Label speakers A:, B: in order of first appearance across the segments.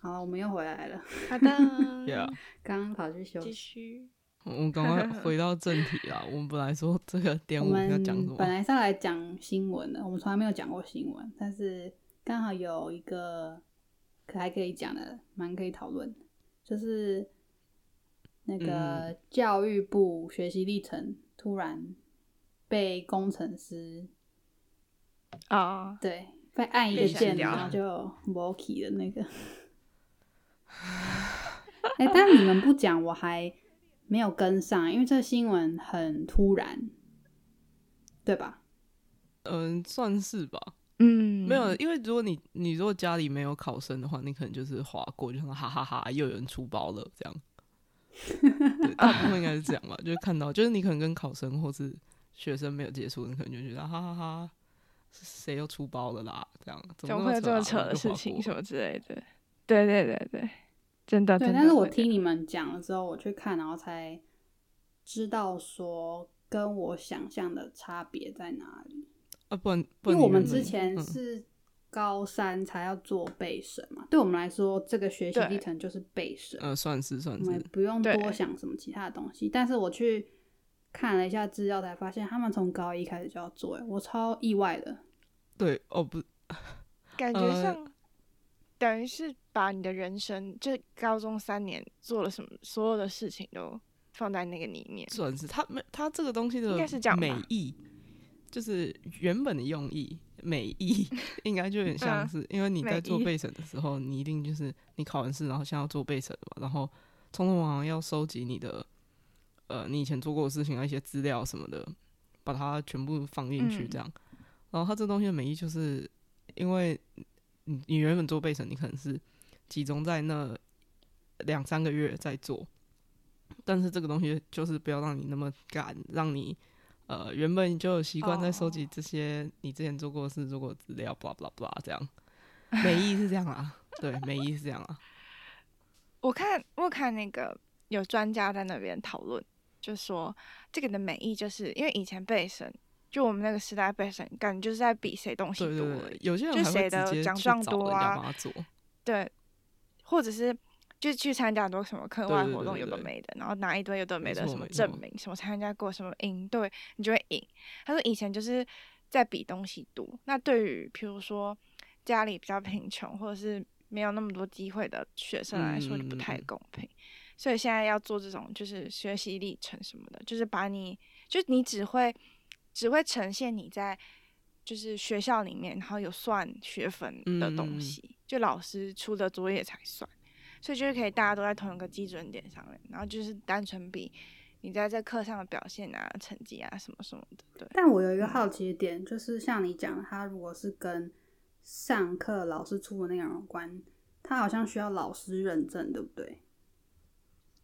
A: 好，我们又回来了。
B: 好的，
A: 刚刚跑去休
B: 息。继续。
C: 我们赶快回到正题啦。我们本来说这个 点我们要讲什么？
A: 本来是要来讲新闻的，我们从来没有讲过新闻，但是刚好有一个可还可以讲的，蛮可以讨论，就是那个教育部学习历程突然被工程师
B: 啊，oh.
A: 对，被按一个键，然后就没去的那个。哎、欸，但你们不讲，我还。没有跟上，因为这个新闻很突然，对吧？
C: 嗯，算是吧。
B: 嗯，
C: 没有，因为如果你你如果家里没有考生的话，你可能就是划过，就说哈哈哈哈，又有人出包了这样。对，大部分应该是这样吧，就是看到，就是你可能跟考生或是学生没有接触，你可能就觉得哈哈哈哈，谁又出包了啦？这样怎么会有这么扯的事情什么之类的？
B: 对对对对。真的，
A: 对，但是我听你们讲了之后，我去看，然后才知道说跟我想象的差别在哪里
C: 啊！不然，
A: 因为我们之前是高三才要做备审嘛，嗯、对我们来说，这个学习历程就是备审，
C: 呃，算是算是，
A: 不用多想什么其他的东西。但是我去看了一下资料，才发现他们从高一开始就要做，我超意外的。
C: 对，哦不，
B: 感觉像。呃等于是把你的人生，就高中三年做了什么，所有的事情都放在那个里面。
C: 算是他没他这个东西的美意，就是原本的用意，美意应该就有点像是，因为你在做备审的时候，你一定就是你考完试，然后现在要做备审嘛，然后匆匆忙忙要收集你的呃你以前做过的事情啊一些资料什么的，把它全部放进去这样。然后他这东西的美意就是因为。你你原本做背审，你可能是集中在那两三个月在做，但是这个东西就是不要让你那么赶，让你呃原本就有习惯在收集这些你之前做过的事、做过资料，blah blah blah 这样，美意是这样啊，对，美意是这样啊。
B: 我看我看那个有专家在那边讨论，就说这个的美意就是因为以前背审。就我们那个时代背审，感觉就是在比谁东西多，
C: 对对对，有些人
B: 就谁的奖状多啊，对，或者是就去参加很多什么课外活动，有的没的，然后拿一堆有的没的什么证明，什么参加过什么营队，你就会赢。他说以前就是在比东西多，那对于比如说家里比较贫穷或者是没有那么多机会的学生来说，就不太公平。嗯、所以现在要做这种就是学习历程什么的，就是把你就你只会。只会呈现你在就是学校里面，然后有算学分的东西，嗯、就老师出的作业才算，所以就是可以大家都在同一个基准点上面，然后就是单纯比你在这课上的表现啊、成绩啊什么什么的。对。
A: 但我有一个好奇的点，就是像你讲，他如果是跟上课老师出的内容有关，他好像需要老师认证，对不对？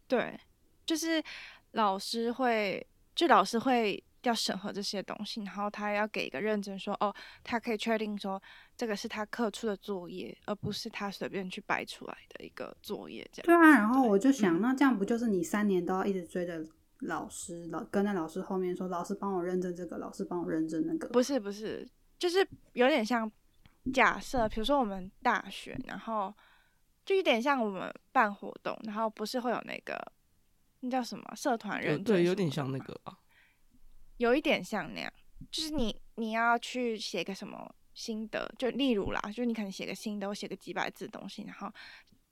B: 对，就是老师会，就老师会。要审核这些东西，然后他要给一个认证说，说哦，他可以确定说这个是他课出的作业，而不是他随便去摆出来的一个作业。这样
A: 对啊，然后我就想，那这样不就是你三年都要一直追着老师，老跟在老师后面说，老师帮我认证这个，老师帮我认证那个？
B: 不是不是，就是有点像假设，比如说我们大学，然后就有点像我们办活动，然后不是会有那个那叫什么社团认证？
C: 对，有点像那个吧。
B: 有一点像那样，就是你你要去写个什么心得，就例如啦，就你可能写个心得，我写个几百字的东西，然后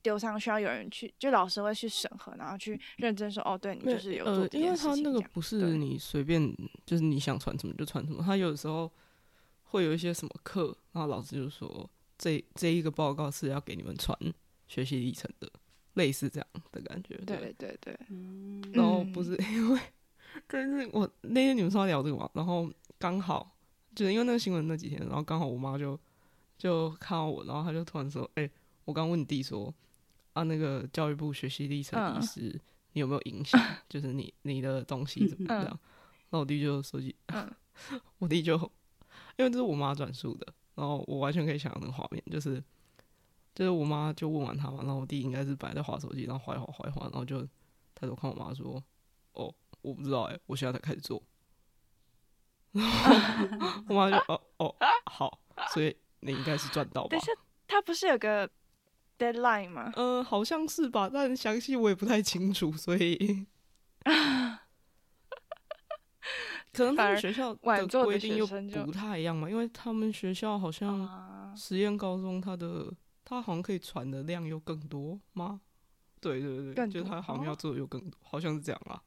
B: 丢上需要有人去，就老师会去审核，然后去认真说，哦，对，你就是有做这件事情。
C: 呃，因为他那个不是你随便，就是你想传什么就传什么，他有的时候会有一些什么课，然后老师就说，这这一个报告是要给你们传学习历程的，类似这样的感觉。对
B: 对对对，
C: 嗯，然后不是因为。但是我那天你们说要聊这个嘛，然后刚好就是因为那个新闻那几天，然后刚好我妈就就看到我，然后她就突然说：“哎、欸，我刚问你弟说啊，那个教育部学习历程笔试，你有没有影响？嗯、就是你你的东西怎么样？”然后我弟就说起，我弟就因为这是我妈转述的，然后我完全可以想象那个画面，就是就是我妈就问完他嘛，然后我弟应该是摆在划手机，然后划一划划一划，然后就抬头看我妈说：“哦。”我不知道哎、欸，我现在才开始做。然后我妈就哦哦好，所以你应该是赚到吧？
B: 但是他不是有个 deadline 吗？
C: 嗯、呃，好像是吧，但详细我也不太清楚，所以 可能他们学校的规定又不太一样嘛，因为他们学校好像实验高中，他的他好像可以传的量又更多吗？对对对，就是他好像要做的又更多，好像是这样啊。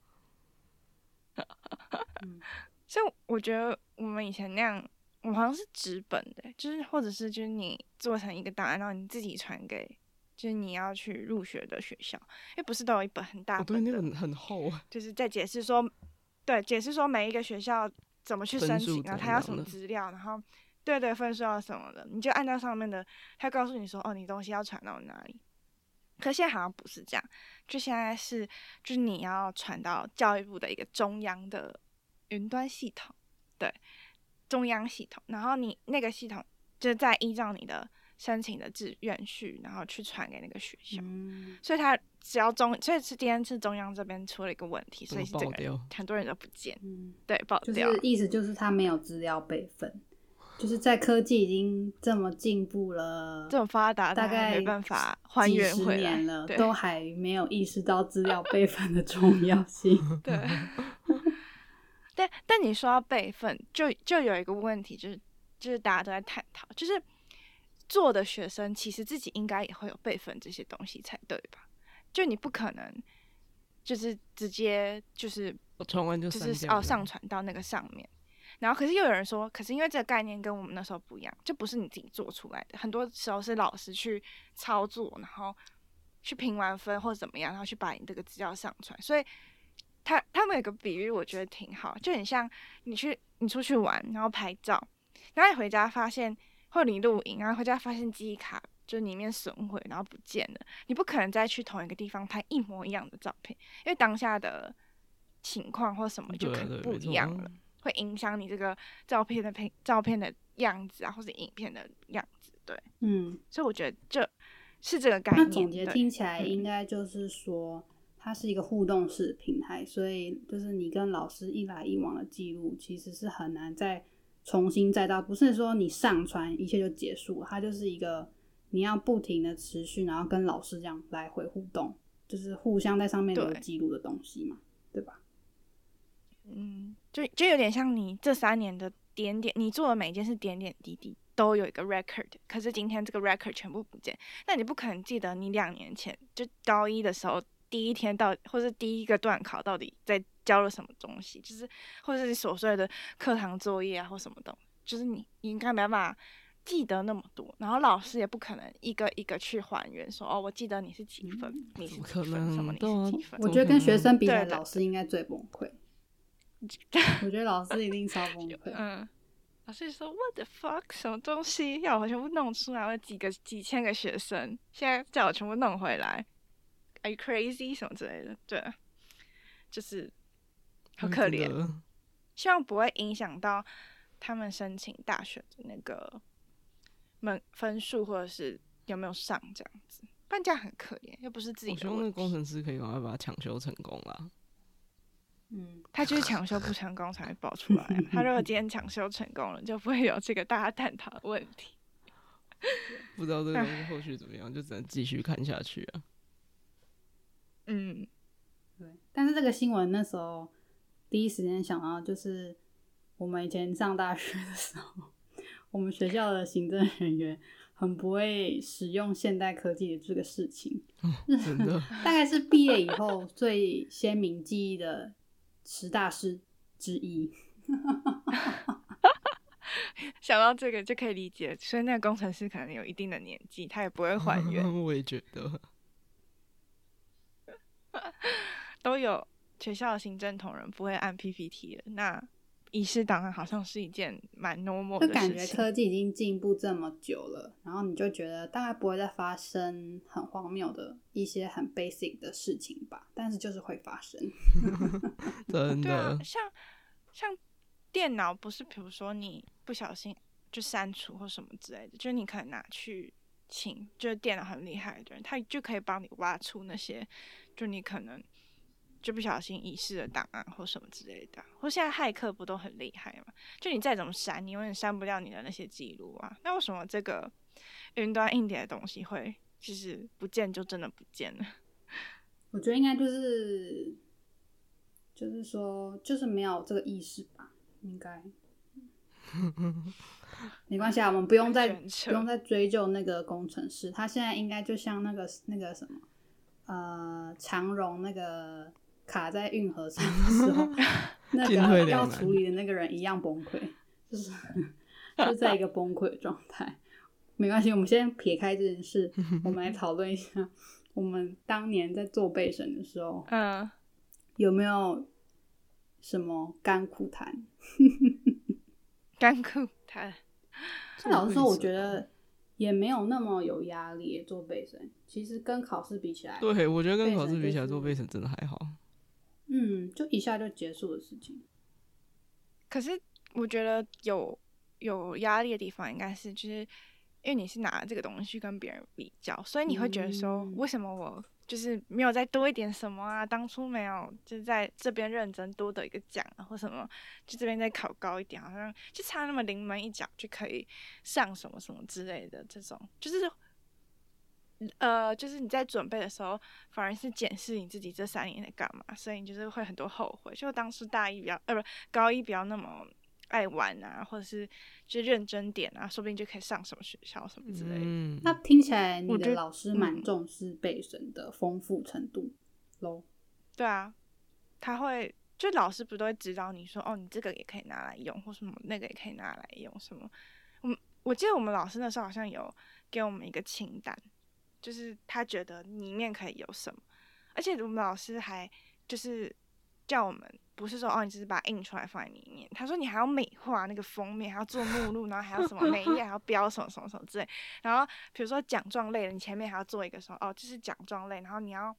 B: 嗯，所以我觉得我们以前那样，我好像是纸本的，就是或者是就是你做成一个档案，然后你自己传给，就是你要去入学的学校，因为不是都有一本很大本的，
C: 哦、对，那个很厚啊，
B: 就是在解释说，对，解释说每一个学校怎么去申请，然后他要什么资料，然后对对分数要什么的，你就按照上面的，他告诉你说，哦，你东西要传到哪里。可现在好像不是这样，就现在是，就是你要传到教育部的一个中央的云端系统，对，中央系统，然后你那个系统就再依照你的申请的志愿序，然后去传给那个学校。嗯、所以他只要中，所以是今天是中央这边出了一个问题，所以是这个很多人都不见，嗯、对，爆掉。
A: 就是意思就是他没有资料备份。就是在科技已经这么进步了，
B: 这么发达，大概没办法还原回来
A: 了，都还没有意识到资料备份的重要性。
B: 对，但但你说要备份，就就有一个问题，就是就是大家都在探讨，就是做的学生其实自己应该也会有备份这些东西才对吧？就你不可能就是直接就是
C: 传完就
B: 就是哦上传到那个上面。然后，可是又有人说，可是因为这个概念跟我们那时候不一样，就不是你自己做出来的，很多时候是老师去操作，然后去评完分或者怎么样，然后去把你这个资料上传。所以他他们有个比喻，我觉得挺好，就很像你去你出去玩，然后拍照，然后你回家发现，或者你录影，然后回家发现记忆卡就里面损毁，然后不见了，你不可能再去同一个地方拍一模一样的照片，因为当下的情况或什么就可能不一样了。会影响你这个照片的片、照片的样子啊，或者影片的样子，对，
A: 嗯，
B: 所以我觉得这是这个概念。
A: 那总结听起来应该就是说，它是一个互动式平台，嗯，所以就是你跟老师一来一往的记录，其实是很难再重新再到，不是说你上传一切就结束，它就是一个你要不停的持续，然后跟老师这样来回互动，就是互相在上面有记录的东西嘛，对，对吧？
B: 嗯，就就有点像你这三年的点点，你做的每一件事点点滴滴都有一个 record，可是今天这个 record 全部不见，那你不可能记得你两年前就高一的时候第一天到，或是第一个段考到底在教了什么东西，就是或者是你琐碎的课堂作业啊或什么的，就是你你应该没办法记得那么多，然后老师也不可能一个一个去还原说哦，我记得你是几分，嗯、你是几分什么你是几分，
A: 我觉得跟学生比起来，老师应该最崩溃。我觉得老师一定超崩溃。
B: 嗯，老师说 What the fuck，什么东西要我全部弄出来？我几个几千个学生，现在叫我全部弄回来，Are you crazy？什么之类的，对，就是好可怜。希望不会影响到他们申请大学的那个门分数，或者是有没有上这样子。半价很可怜，又不是自己。我
C: 希望那个工程师可以赶快把它抢修成功啦。
B: 嗯，他就是抢修不成功才会爆出来。他如果今天抢修成功了，就不会有这个大家探讨的问题。
C: 不知道这个东西后续怎么样，就只能继续看下去啊。
B: 嗯，
A: 对。但是这个新闻那时候第一时间想到，就是我们以前上大学的时候，我们学校的行政人员很不会使用现代科技的这个事情。
C: 哦，真的，
A: 大概是毕业以后最鲜明记忆的。十大师之一，
B: 想到这个就可以理解，所以那个工程师可能有一定的年纪，他也不会还原。
C: 我也觉得，
B: 都有学校的行政同仁不会按 PPT 的那。遗失档案好像是一件蛮 normal 的事情。就
A: 感觉科技已经进步这么久了，然后你就觉得大概不会再发生很荒谬的一些很 basic 的事情吧？但是就是会发生。
C: 真的。
B: 对啊，像像电脑不是，比如说你不小心就删除或什么之类的，就是你可能拿去请，就是电脑很厉害的人，他就可以帮你挖出那些，就你可能。就不小心遗失了档案或什么之类的，或现在骇客不都很厉害吗？就你再怎么删，你永远删不掉你的那些记录啊。那为什么这个云端硬碟的东西会其实不见就真的不见了。
A: 我觉得应该就是，就是说，就是没有这个意识吧，应该。没关系啊，我们不用再 不用再追究那个工程师，他现在应该就像那个那个什么，呃，长荣那个卡在运河上的时候，那个要处理的那个人一样崩溃，就是 就在一个崩溃的状态。没关系，我们先撇开这件事，我们来讨论一下，我们当年在做备审的时候，嗯，有没有什么甘苦谈？
B: 甘苦谈。
A: 老实说，我觉得也没有那么有压力做备审。其实跟考试比起来，
C: 对，我觉得跟考试比起来做备审真的还好。
A: 嗯，就一下就结束的事情。
B: 可是我觉得有有压力的地方，应该是就是因为你是拿这个东西跟别人比较，所以你会觉得说，为什么我？就是没有再多一点什么啊，当初没有就在这边认真多得一个奖啊，或什么，就这边再考高一点，好像就差那么临门一脚就可以上什么什么之类的这种，就是呃，就是你在准备的时候，反而是检视你自己这三年在干嘛，所以你就是会很多后悔，就当时大一比较呃不高一比较那么。爱玩啊，或者是就认真点啊，说不定就可以上什么学校什么之类的。
A: 嗯，那听起来你的老师蛮重视备审的丰富程度喽？
B: 对啊，他会就老师不都会指导你说，哦，你这个也可以拿来用，或什么那个也可以拿来用什么。我我记得我们老师那时候好像有给我们一个清单，就是他觉得里面可以有什么，而且我们老师还就是叫我们。不是说哦，你只是把它印出来放在里面。他说你还要美化那个封面，还要做目录，然后还要什么每一页还要标什么什么什么之类。然后比如说奖状类的，你前面还要做一个什么哦，这是奖状类，然后你要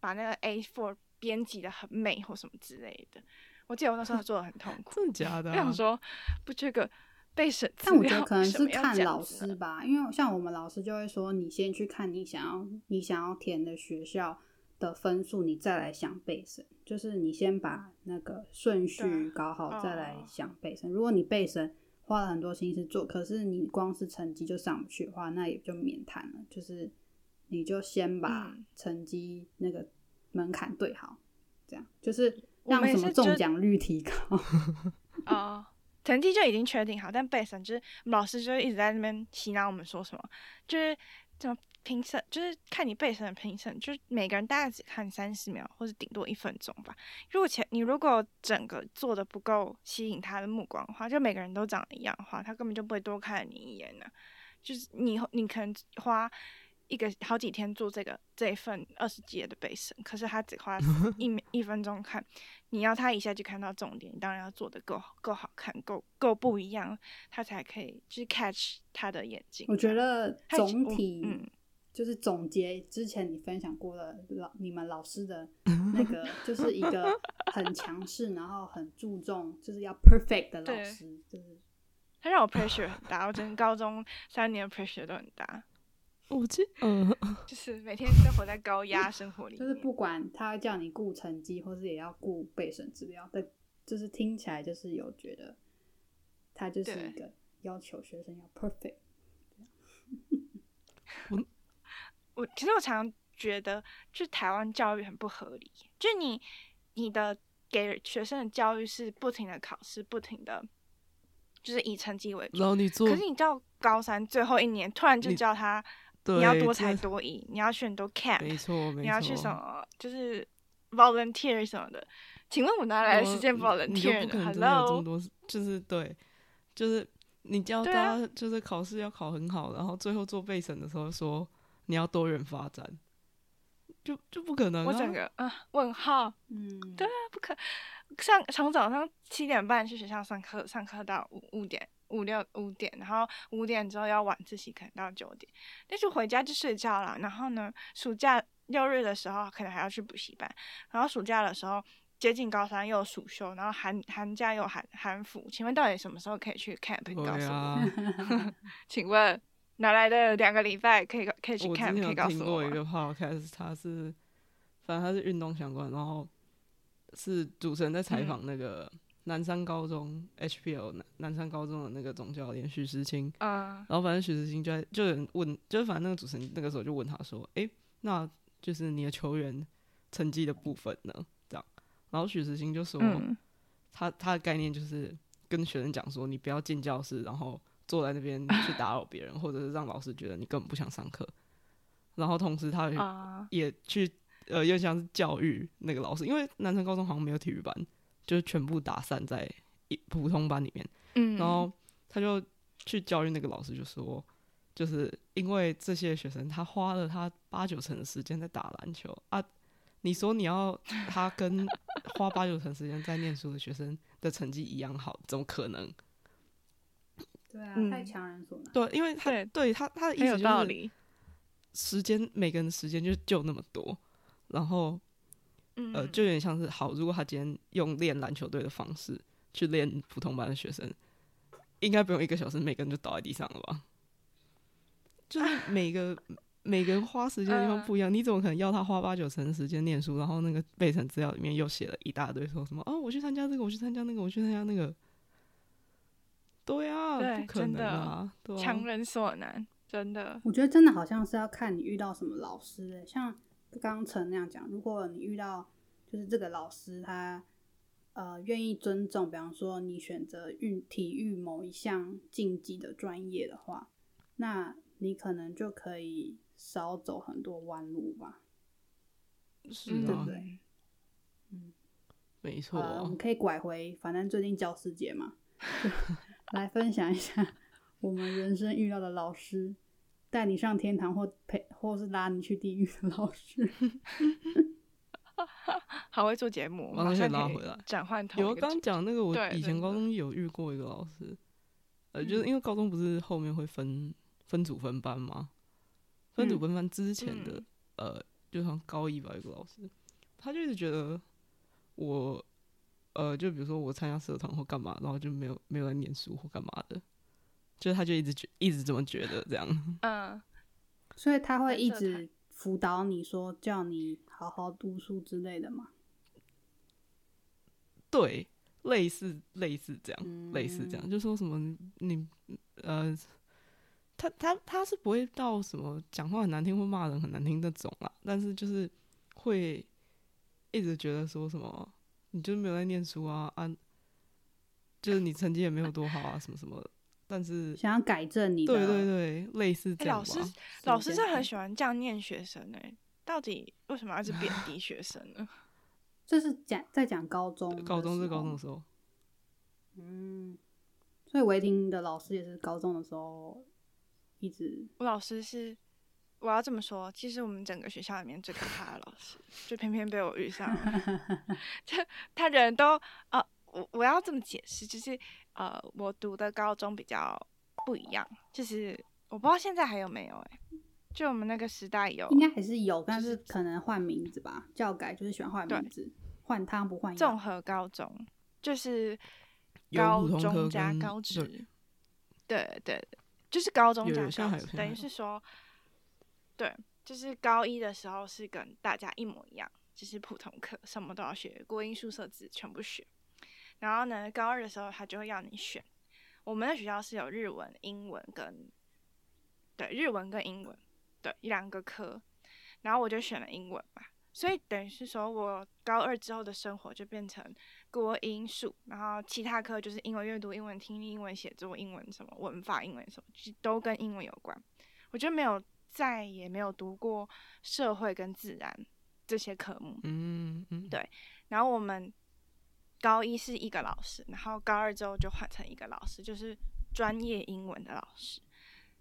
B: 把那个 A4 编辑的很美或什么之类的。我记得我那时候做的很痛苦，
C: 真的假的？
B: 我想说不缺个
A: 但我觉得可能是看老师吧，因为像我们老师就会说，你先去看你想要你想要填的学校的分数，你再来想备审，就是你先把那个顺序搞好，再来想备审。如果你背审花了很多心思做，可是你光是成绩就上不去的话，那也就免谈了。就是你就先把成绩那个门槛对好，这样就是让什么中奖率提高。
B: 哦，成绩就已经确定好，但背审就是老师就一直在那边洗脑我们说什么，就是怎么。评审就是看你背审的评审，就是每个人大概只看三十秒或者顶多一分钟吧。如果前你如果整个做的不够吸引他的目光的话，就每个人都长得一样的话，他根本就不会多看你一眼呢。就是你你可能花一个好几天做这个这一份二十几页的背审，可是他只花 一一分钟看，你要他一下就看到重点，你当然要做的够够好看，够够不一样，他才可以去 catch 他的眼睛。
A: 我觉得总体嗯。就是总结之前你分享过的老你们老师的那个，就是一个很强势，然后很注重就是要 perfect 的老师，就是
B: 他让我 pressure 很大，我整个高中三年 pressure 都很大。
C: 我记 嗯，
B: 就是每天生活在高压生活里，
A: 就是不管他叫你顾成绩，或是也要顾备审资料，但就是听起来就是有觉得他就是一个要求学生要 perfect。
C: 我。
B: 我其实我常常觉得，就台湾教育很不合理。就你你的给学生的教育是不停的考试，不停的，就是以成绩为主。
C: 然后你做，
B: 可是你到高三最后一年，突然就叫他你，你要多才多艺，你要去很多 camp，
C: 没错，
B: 你要去什么，就是 volunteer 什么的。请问我哪来的时间 volunteer 的？Hello，
C: 就是对，就是你教他，就是考试要考很好，然后最后做备审的时候说。你要多元发展，就就不可能、啊。
B: 我整个啊问号，嗯，对啊，不可上从早上七点半去学校上课，上课到五五点五六五点，然后五点之后要晚自习，可能到九点，那就回家就睡觉了。然后呢，暑假六日的时候可能还要去补习班，然后暑假的时候接近高三又有暑休，然后寒寒假又寒寒伏。请问到底什么时候可以去 camp？你告诉我，啊、请问。哪来的两个礼拜可以可以去看？可以告诉我。
C: 一个 podcast，他是，反正他是运动相关，然后是主持人在采访那个南山高中 HPL 南南山高中的那个总教练许时清，
B: 啊，
C: 然后反正许时清就在就有人问，就是反正那个主持人那个时候就问他说，哎、欸，那就是你的球员成绩的部分呢？这样，然后许时清就说，嗯、他他的概念就是跟学生讲说，你不要进教室，然后坐在那边去打扰别人，或者是让老师觉得你根本不想上课，然后同时他也去呃，又像是教育那个老师，因为南山高中好像没有体育班。就是全部打散在一普通班里面，嗯，然后他就去教育那个老师，就说，就是因为这些学生他花了他八九成的时间在打篮球啊，你说你要他跟花八九成时间在念书的学生的成绩一样好，怎么可能？
A: 对啊，太强人所难。
C: 对，因为他对，对他他的意思就是，时间每个人的时间就就那么多，然后。呃，就有点像是好，如果他今天用练篮球队的方式去练普通班的学生，应该不用一个小时，每个人就倒在地上了吧？就是每个每个人花时间的地方不一样，你怎么可能要他花八九成的时间念书，然后那个备审资料里面又写了一大堆，说什么哦，我去参加这个，我去参加那个，我去参加那个。对啊，
B: 对，
C: 不可能啊，
B: 强人所难，真的。
A: 我觉得真的好像是要看你遇到什么老师，欸，像。刚刚陈那样讲，如果你遇到就是这个老师他呃愿意尊重，比方说你选择运体育某一项竞技的专业的话，那你可能就可以少走很多弯路吧。
C: 是啊，
A: 对不对？嗯，
C: 没错。
A: 我们可以拐回，反正最近教师节嘛，来分享一下我们人生遇到的老师。带你上天堂，或陪，或是拉你去地狱的老师，
B: 好会做节目，
C: 马上拉回来，
B: 转换。
C: 有刚讲那个，我以前高中有遇过一个老师，呃，就是因为高中不是后面会分分组分班吗？分组分班之前的，嗯、呃，就像高一吧，有个老师，他就一直觉得我，呃，就比如说我参加社团或干嘛，然后就没有没有来念书或干嘛的。就他就一直觉一直这么觉得这样，
B: 嗯，
A: 所以他会一直辅导你说叫你好好读书之类的吗？
C: 对，类似类似这样，嗯、类似这样，就说什么你呃，他他他是不会到什么讲话很难听或骂人很难听那种啦，但是就是会一直觉得说什么你就是没有在念书啊啊，就是你成绩也没有多好啊什么什么的。但是
A: 想要改正你的，
C: 对对对，类似这样、欸、
B: 老师老师是很喜欢这样念学生哎、欸，到底为什么要是贬低 学生呢？
A: 这是讲在讲高中，
C: 高中是高中的时候。
A: 嗯，所以维婷的老师也是高中的时候一直。
B: 我老师是，我要这么说，其实我们整个学校里面最可怕的老师，就偏偏被我遇上了。就他人都啊、呃，我我要这么解释，就是。呃，我读的高中比较不一样，就是我不知道现在还有没有哎、欸，就我们那个时代有，
A: 应该还是有，但是可能换名字吧，教改就是喜欢换名字，换汤不换药。
B: 综合高中就是高中加高职，对对对，就是高中加高职，等于是说，对，就是高一的时候是跟大家一模一样，就是普通课，什么都要学，国英数社自全部学。然后呢，高二的时候他就会要你选。我们的学校是有日文、英文跟，对，日文跟英文，对，一两个科。然后我就选了英文吧。所以等于是说我高二之后的生活就变成国英数，然后其他科就是英文阅读、英文听力、英文写作、英文什么文法、英文什么，其实都跟英文有关。我就没有再也没有读过社会跟自然这些科目。
C: 嗯嗯，
B: 对。然后我们。高一是一个老师，然后高二之后就换成一个老师，就是专业英文的老师。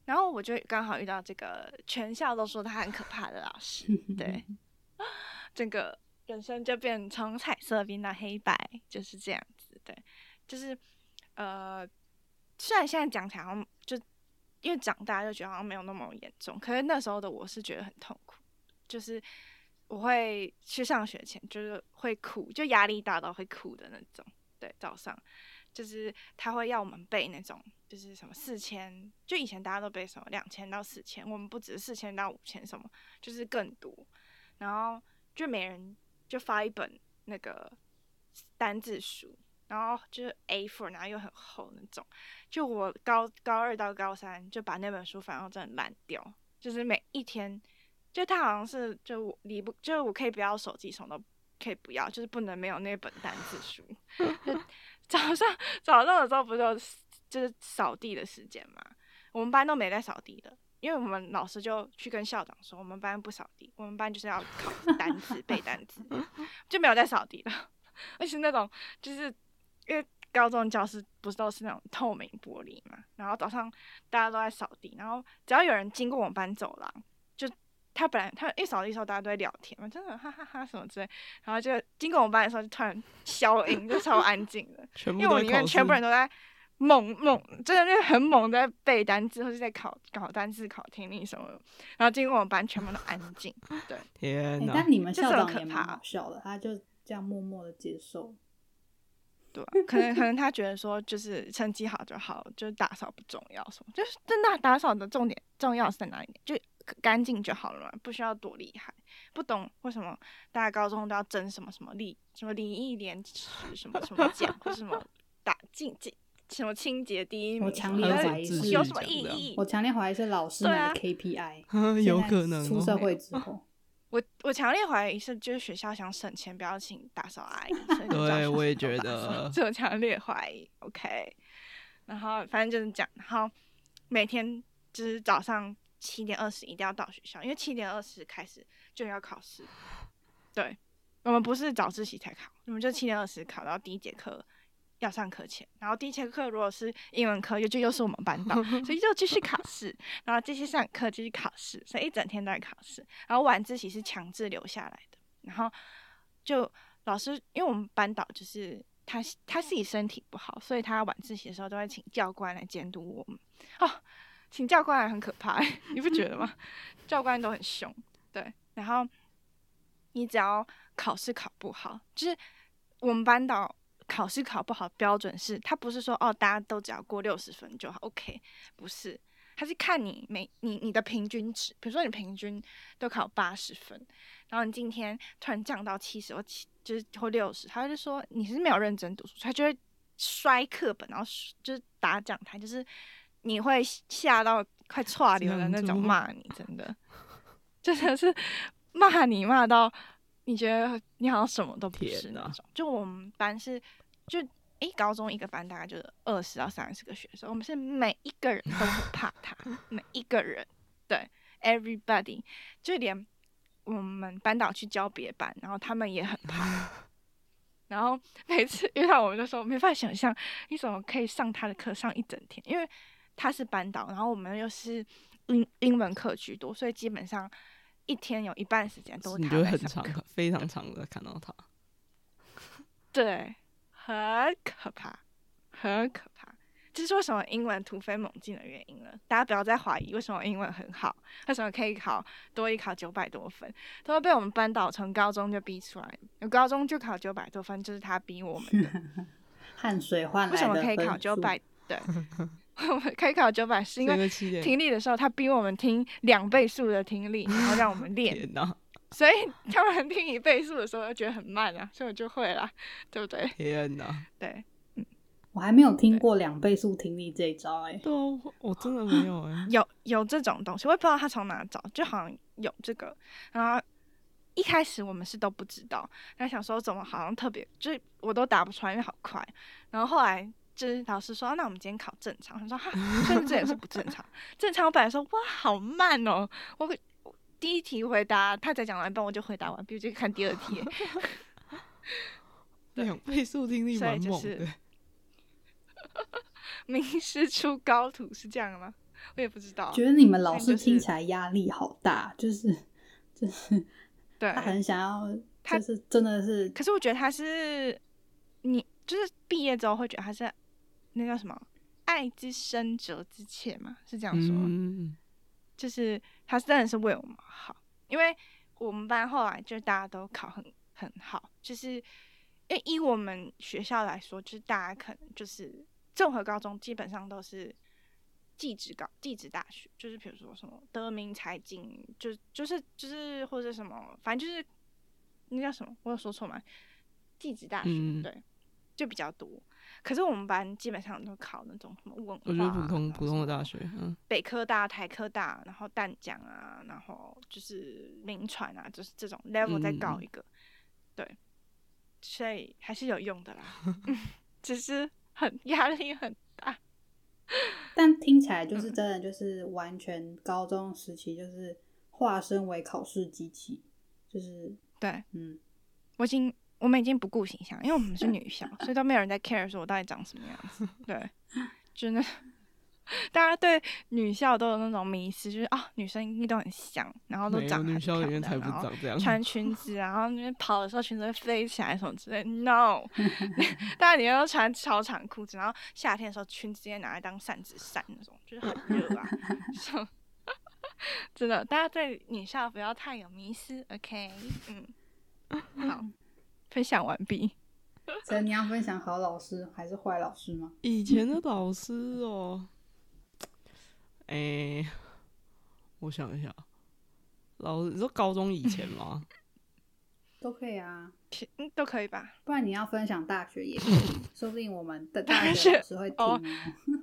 B: 然后我就刚好遇到这个全校都说他很可怕的老师，对，整个人生就变从彩色变到黑白，就是这样子。对，就是呃，虽然现在讲起来好像就因为长大就觉得好像没有那么严重，可是那时候的我是觉得很痛苦，就是。我会去上学前就是会哭，就压力大到会哭的那种。对，早上就是他会要我们背那种，就是什么四千，就以前大家都背什么两千到四千，我们不止四千到五千什么，就是更多。然后就每人就发一本那个单字书，然后就是 A4，然后又很厚那种。就我高高二到高三就把那本书反正真的烂掉，就是每一天，就他好像是就我离不，就是我可以不要手机，什么都可以不要，就是不能没有那本单词书。就早上早上的时候不是有就是扫地的时间嘛，我们班都没在扫地的。因为我们老师就去跟校长说，我们班不扫地，我们班就是要考 单词、背单词，就没有在扫地了。而且那种就是因为高中教室不是都是那种透明玻璃嘛，然后早上大家都在扫地，然后只要有人经过我们班走廊，就他本来他一扫地的时候大家都在聊天嘛，真的哈哈哈什么之类，然后就经过我们班的时候就突然消音，就超安静的，因为我里面全部人都在。猛猛，真的是很猛，在背单词或者在考考单词、考听力什么的。然后经过我们班，全部都安静。对，
C: 天哪！
A: 欸、但你们校长也蛮好笑的，他就这样默默的接受。
B: 对、啊，可能可能他觉得说，就是成绩好就好，就是打扫不重要，什么就是真的打扫的重点重要是在哪里？就干净就好了嘛，不需要多厉害。不懂为什么大家高中都要争什么什么礼什么礼义廉耻什么什么奖或什么打进进。什么清洁第一名？
A: 我强烈怀疑是
B: 有什么意义？
A: 我强烈怀疑是老师们的 KPI，、
C: 啊、有可能
A: 出社 会之后，
B: 我我强烈怀疑是就是学校想省钱，不要请打扫阿姨。
C: 对，我也觉得，
B: 这我强烈怀疑。OK，然后反正就是讲，然后每天就是早上七点二十一定要到学校，因为七点二十开始就要考试。对，我们不是早自习才考，我们就七点二十考到第一节课。要上课前，然后第一节课如果是英文课，又就又是我们班导，所以就继续考试，然后继续上课，继续考试，所以一整天都在考试。然后晚自习是强制留下来的，然后就老师，因为我们班导就是他，他自己身体不好，所以他晚自习的时候都会请教官来监督我们。哦，请教官来很可怕，你不觉得吗？教官都很凶，对。然后你只要考试考不好，就是我们班导。考试考不好，标准是他不是说哦，大家都只要过六十分就好，OK，不是，他是看你每你你的平均值，比如说你平均都考八十分，然后你今天突然降到七十或七就是或六十，他就说你是没有认真读书，他就会摔课本，然后就是打讲台，就是你会吓到快剉流的那种骂你，真的，真的是骂你骂到。你觉得你好像什么都不是那种，就我们班是，就诶、欸，高中一个班大概就是二十到三十个学生，我们是每一个人都很怕他，每一个人，对，everybody，就连我们班导去教别班，然后他们也很怕，然后每次遇到我们就说没办法想象你怎么可以上他的课上一整天，因为他是班导，然后我们又是英英文课居多，所以基本上。一天有一半时间都是他在上课，
C: 很长，非常长的看到他。
B: 对，很可怕，很可怕。这是为什么英文突飞猛进的原因了。大家不要再怀疑为什么英文很好，为什么可以考多一考九百多分，都会被我们班导从高中就逼出来。有高中就考九百多分，就是他逼我们的。
A: 汗水换来的。
B: 为什么可以考九百？对。我们可以考九百，是因为听力的时候，他逼我们听两倍速的听力，然后让我们练。所以他们听一倍速的时候，就觉得很慢啊，所以我就会了，对不对？
C: 天哪！
B: 对，
A: 嗯，我还没有听过两倍速听力这一招哎、欸。
C: 对，我真的没有哎、欸。
B: 有有这种东西，我也不知道他从哪找，就好像有这个。然后一开始我们是都不知道，然后想说怎么好像特别，就是我都打不出来，因为好快。然后后来。就是老师说、啊，那我们今天考正常。他说哈，甚至也是不正常。正常我本来说哇，好慢哦。我第一题回答，他才讲完一半，我就回答完，比如就看第二题。
C: 两倍速听力蛮猛的。
B: 名师出高徒是这样的吗？我也不知道。
A: 觉得你们老师听起来压力好大，就是就是，
B: 对，
A: 他很想要，他是真的是。
B: 可是我觉得他是你，就是毕业之后会觉得他是。那叫什么？爱之深，责之切嘛，是这样说。嗯、就是他真的是为我们好，因为我们班后来就大家都考很很好，就是因为以我们学校来说，就是大家可能就是综合高中基本上都是技职高技职大学，就是比如说什么德明财经，就就是就是或者什么，反正就是那叫什么？我有说错吗？技职大学、嗯、对。就比较多。可是我们班基本上都考那种什么文化，
C: 我觉得普通普通的大学，嗯，
B: 北科大、台科大，然后淡江啊，然后就是铭传啊，就是这种 level 再高一个，嗯、对，所以还是有用的啦，只是很压力很大。
A: 但听起来就是真的，就是完全高中时期就是化身为考试机器，就是
B: 对，
A: 嗯，
B: 我已经。我们已经不顾形象，因为我们是 女校，所以都没有人在 care 说我到底长什么样子。对，真的，大家对女校都有那种迷思，就是啊，女生一定都很香，然后都长得很漂亮，然后穿裙子，然后那边跑的时候裙子会飞起来什么之类。No，大家里面都穿超长裤子，然后夏天的时候裙子直接拿来当扇子扇那种，就是很热啊。真的，大家对女校不要太有迷思，OK？嗯，好。分享完毕。
A: 所以你要分享好老师还是坏老师吗？
C: 以前的老师哦，哎、欸，我想一下，老师你说高中以前吗？
A: 都可以啊，
B: 嗯，都可以吧。
A: 不然你要分享大学也可以，说不定我们的大学老师会听、喔
B: 哦。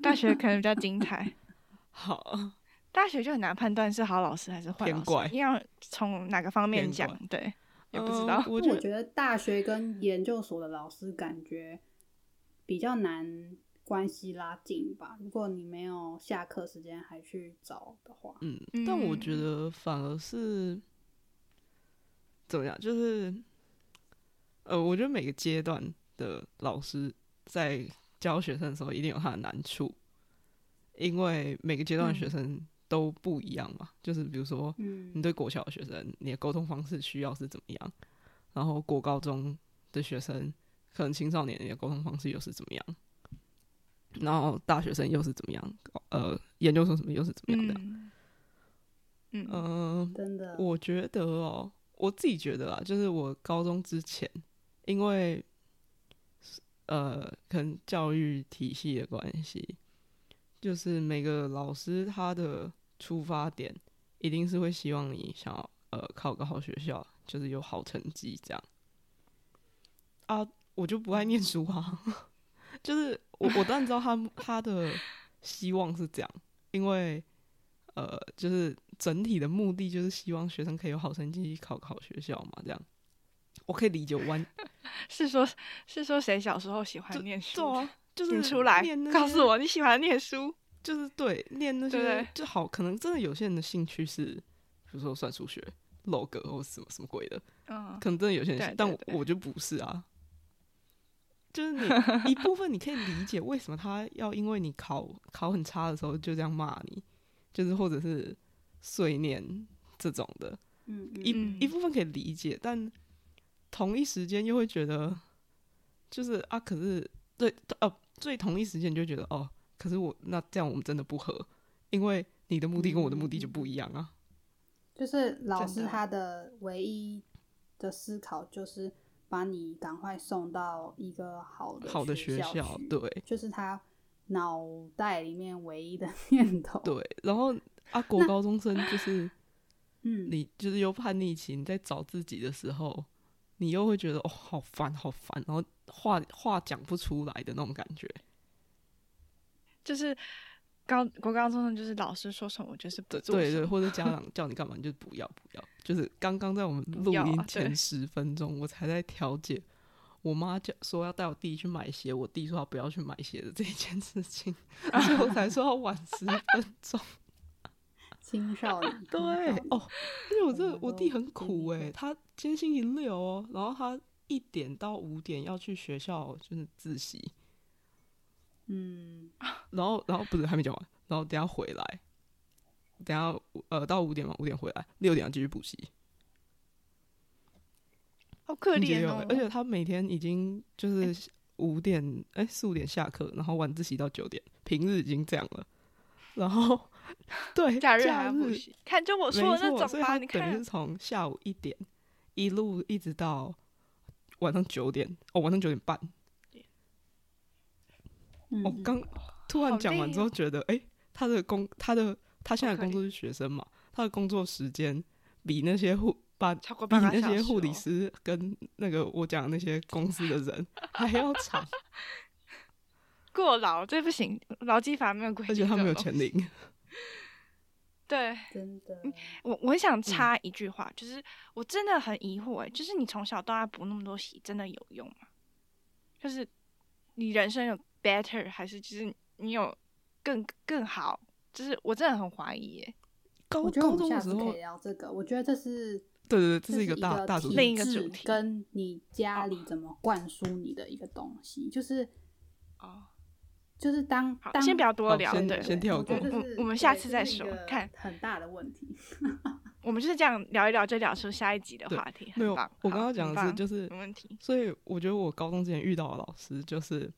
B: 大学可能比较精彩。
C: 好，
B: 大学就很难判断是好老师还是坏老师，要从哪个方面讲？对。也不知道，
A: 我 觉得大学跟研究所的老师感觉比较难关系拉近吧。如果你没有下课时间还去找的话，
C: 嗯，但我觉得反而是怎么样？就是呃，我觉得每个阶段的老师在教学生的时候，一定有他的难处，因为每个阶段的学生。都不一样嘛，就是比如说，你对国小的学生，嗯、你的沟通方式需要是怎么样？然后国高中的学生，可能青少年你的沟通方式又是怎么样？然后大学生又是怎么样？呃，研究生什么又是怎么样的？
B: 嗯，
C: 呃、
A: 真的，
C: 我觉得哦，我自己觉得啊，就是我高中之前，因为呃，可能教育体系的关系。就是每个老师他的出发点一定是会希望你想要呃考个好学校，就是有好成绩这样。啊，我就不爱念书啊，就是我我当然知道他他的希望是这样，因为呃就是整体的目的就是希望学生可以有好成绩，考个好学校嘛，这样我可以理解完。
B: 是说，是说谁小时候喜欢念书？
C: 就是
B: 出来告诉我你喜欢念书，
C: 就是对念那些就好。可能真的有些人的兴趣是，比如说算数学、log 或什么什么鬼的，
B: 嗯，
C: 可能真的有些人，但我就不是啊。就是你 一部分你可以理解为什么他要因为你考考很差的时候就这样骂你，就是或者是碎念这种的，
A: 嗯，
C: 一一部分可以理解，但同一时间又会觉得，就是啊，可是对哦。所以同一时间你就觉得哦，可是我那这样我们真的不合，因为你的目的跟我的目的就不一样啊。
A: 就是老师他的唯一的思考就是把你赶快送到一个好的
C: 好的学校，对，
A: 就是他脑袋里面唯一的念头。
C: 对，然后阿，国高中生就是，
A: 嗯，
C: 你就是有叛逆期，你在找自己的时候。你又会觉得哦，好烦，好烦，然后话话讲不出来的那种感觉，
B: 就是高国高中生，就是老师说什么我就是不做，
C: 对对，或者家 长叫你干嘛，你就不要不要。就是刚刚在我们录音前十分钟，我才在调解我妈叫说要带我弟去买鞋，我弟说他不要去买鞋的这一件事情，最后才说要晚十分钟。
A: 青少年
C: 对哦，因为我这我弟很苦诶，他今天星期六哦，然后他一点到五点要去学校就是自习，
A: 嗯，
C: 然后然后不是还没讲完，然后等下回来，等下呃到五点嘛，五点回来，六点要继续补习，
B: 好可怜哦，
C: 而且他每天已经就是五点哎四五点下课，然后晚自习到九点，平日已经这样了，然后。对，
B: 假日还补习。看，就我说的那种吧，
C: 所以他等于是从下午一点一路一直到晚上九点，哦，晚上九点半。我刚、哦、突然讲完之后，觉得，哎、欸，他的工，他的他现在工作是学生嘛，他的工作时间比那些护把比那些护理师跟那个我讲的那些公司的人 还要长。
B: 过劳这不行，劳基法没有规定，
C: 而且他没有钱领。
B: 对，
A: 真的。
B: 我我很想插一句话，嗯、就是我真的很疑惑，哎，就是你从小到大补那么多习，真的有用吗？就是你人生有 better，还是就是你有更更好？就是我真的很怀疑，哎。
A: 我觉得我们下次可以聊这个。我觉得这是
C: 对对对，这是一个大大主题，
B: 另一个主题，
A: 跟你家里怎么灌输你的一个东西，就是哦，就是当当
B: 先不要多聊，
C: 对，先跳过，
B: 我我们下次再说。看
A: 很大的问题，
B: 我们就是这样聊一聊，就聊出下一集的话题。
C: 没有，我刚刚讲的是就是
B: 没问题。
C: 所以我觉得我高中之前遇到的老师，就是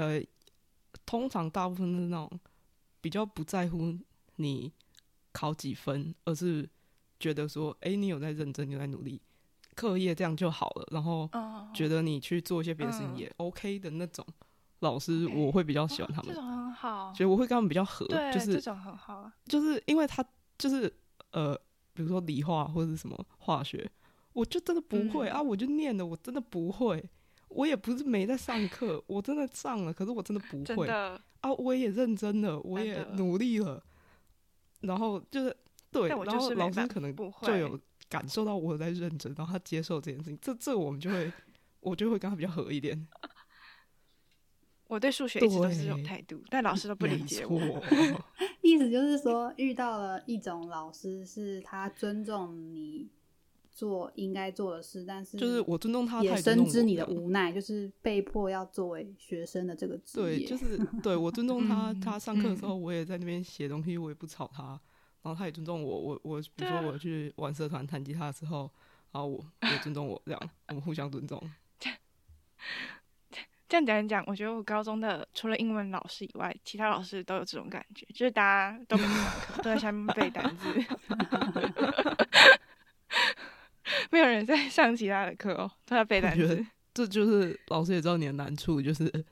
C: 呃，通常大部分是那种比较不在乎你。考几分，而是觉得说，哎、欸，你有在认真，你有在努力，课业这样就好了。然后觉得你去做一些别的事情也 OK 的那种老师，我会比较喜欢他们。这种
B: 很好，
C: 所以我会跟他们比较合。就是
B: 这种很好。
C: 就是因为他就是呃，比如说理化或者是什么化学，我就真的不会、嗯、啊，我就念了，我真的不会。我也不是没在上课，我真的上了，可是我真的不会。啊，我也认真了，我也努力了。然后就是对，然后老师可能就有感受到我在认真，然后他接受这件事情，这这我们就会，我就会跟他比较合一点。
B: 我对数学一直都是这种态度，但老师都不理解我。
A: 意思就是说，遇到了一种老师，是他尊重你做应该做的事，但是
C: 就是我尊重他，
A: 也深知你的无奈，就是被迫要作为学生的这个职业。
C: 对，就是 对我尊重他，他上课的时候我也在那边写东西，我也不吵他，然后他也尊重我。我我比如说我去玩社团弹吉他的时候，然后我也尊重我，这样我们互相尊重。
B: 这样讲一讲，我觉得我高中的除了英文老师以外，其他老师都有这种感觉，就是大家都没上课，都在下面背单词。没有人在 上其他的课哦，都在背单词。
C: 这就是老师也知道你的难处，就是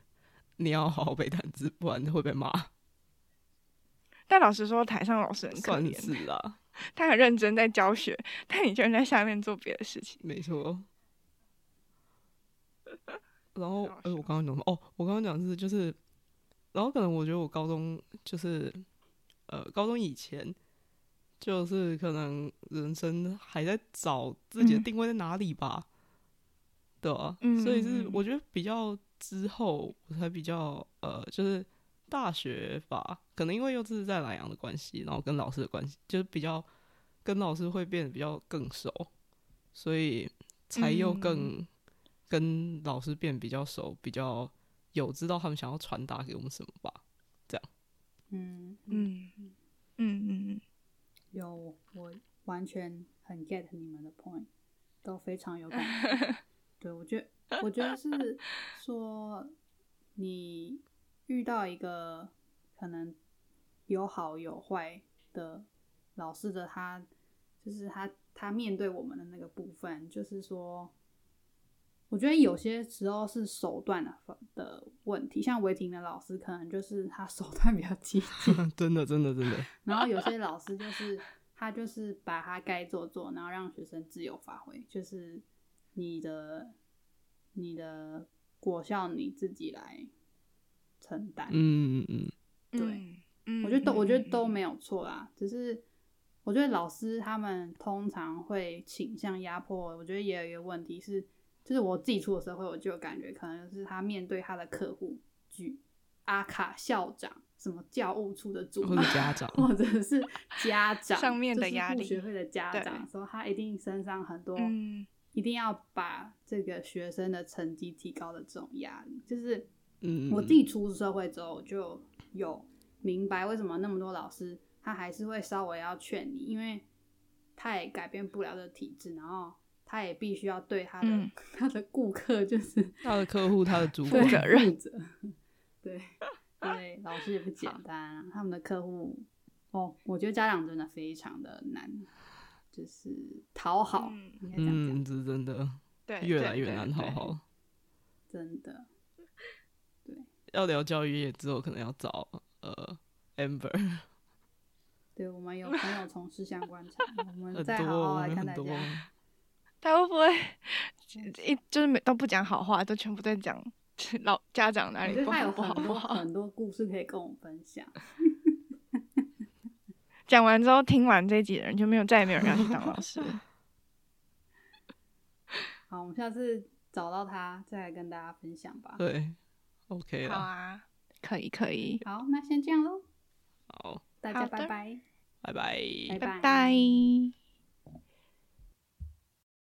C: 你要好好背单词，不然会被骂。
B: 但老实说，台上老师很可
C: 怜，是啦，
B: 他很认真在教学，但你居然在下面做别的事情。
C: 没错。然后，哎、欸，我刚刚讲什么？哦，我刚刚讲的是就是，然后可能我觉得我高中就是，呃，高中以前。就是可能人生还在找自己的定位在哪里吧，嗯、对啊，嗯、所以是我觉得比较之后我才比较呃，就是大学吧，可能因为又是在南阳的关系，然后跟老师的关系，就是比较跟老师会变得比较更熟，所以才又更、嗯、跟老师变比较熟，比较有知道他们想要传达给我们什么吧，这样，
A: 嗯。
B: 嗯嗯嗯嗯。
A: 有，我完全很 get 你们的 point，都非常有感觉。对，我觉得，我觉得是说，你遇到一个可能有好有坏的老师的他，就是他他面对我们的那个部分，就是说，我觉得有些时候是手段的的问题，像维婷的老师，可能就是他手段比较激进，
C: 真的，真的，真的。
A: 然后有些老师就是他就是把他该做做，然后让学生自由发挥，就是你的你的果效你自己来承担。
C: 嗯嗯嗯，
A: 对，我觉得都我觉得都没有错啦，只是我觉得老师他们通常会倾向压迫，我觉得也有一个问题是。就是我自己出了社会，我就有感觉，可能就是他面对他的客户，举阿卡校长、什么教务处的主任、
C: 家长，
A: 或者是家长
B: 上面的压力，
A: 学会的家长，说他一定身上很多，嗯、一定要把这个学生的成绩提高的这种压力。就是，我自己出社会之后，就有明白为什么那么多老师他还是会稍微要劝你，因为他也改变不了这个体制，然后。他也必须要对他的、嗯、他的顾客，就是
C: 他的客户，他的 主管
A: 责任者。对对，老师也不简单、啊，他们的客户哦，我觉得家长真的非常的难，就是讨好，嗯、应该这样讲，
C: 嗯，是真的，
B: 对，
C: 越来越难讨好，
A: 真的。对，
C: 要聊教育业之后，可能要找呃 Amber。
A: 对，我们有朋友从事相关产业，我们再好好来看大家。
B: 他会不会 一就是没都不讲好话，都全部在讲 老家长哪里不好不好不好？
A: 很多故事可以跟我们分享。
B: 讲完之后，听完这一集的人就没有再也没有人要去当老师。
A: 好，我们下次找到他再来跟大家分享吧。
C: 对，OK 了。
B: 好啊，可以可以。
A: 好，那先这样喽。
C: 好。
A: 大家拜拜，
C: 拜拜，
A: 拜拜。
B: 拜拜。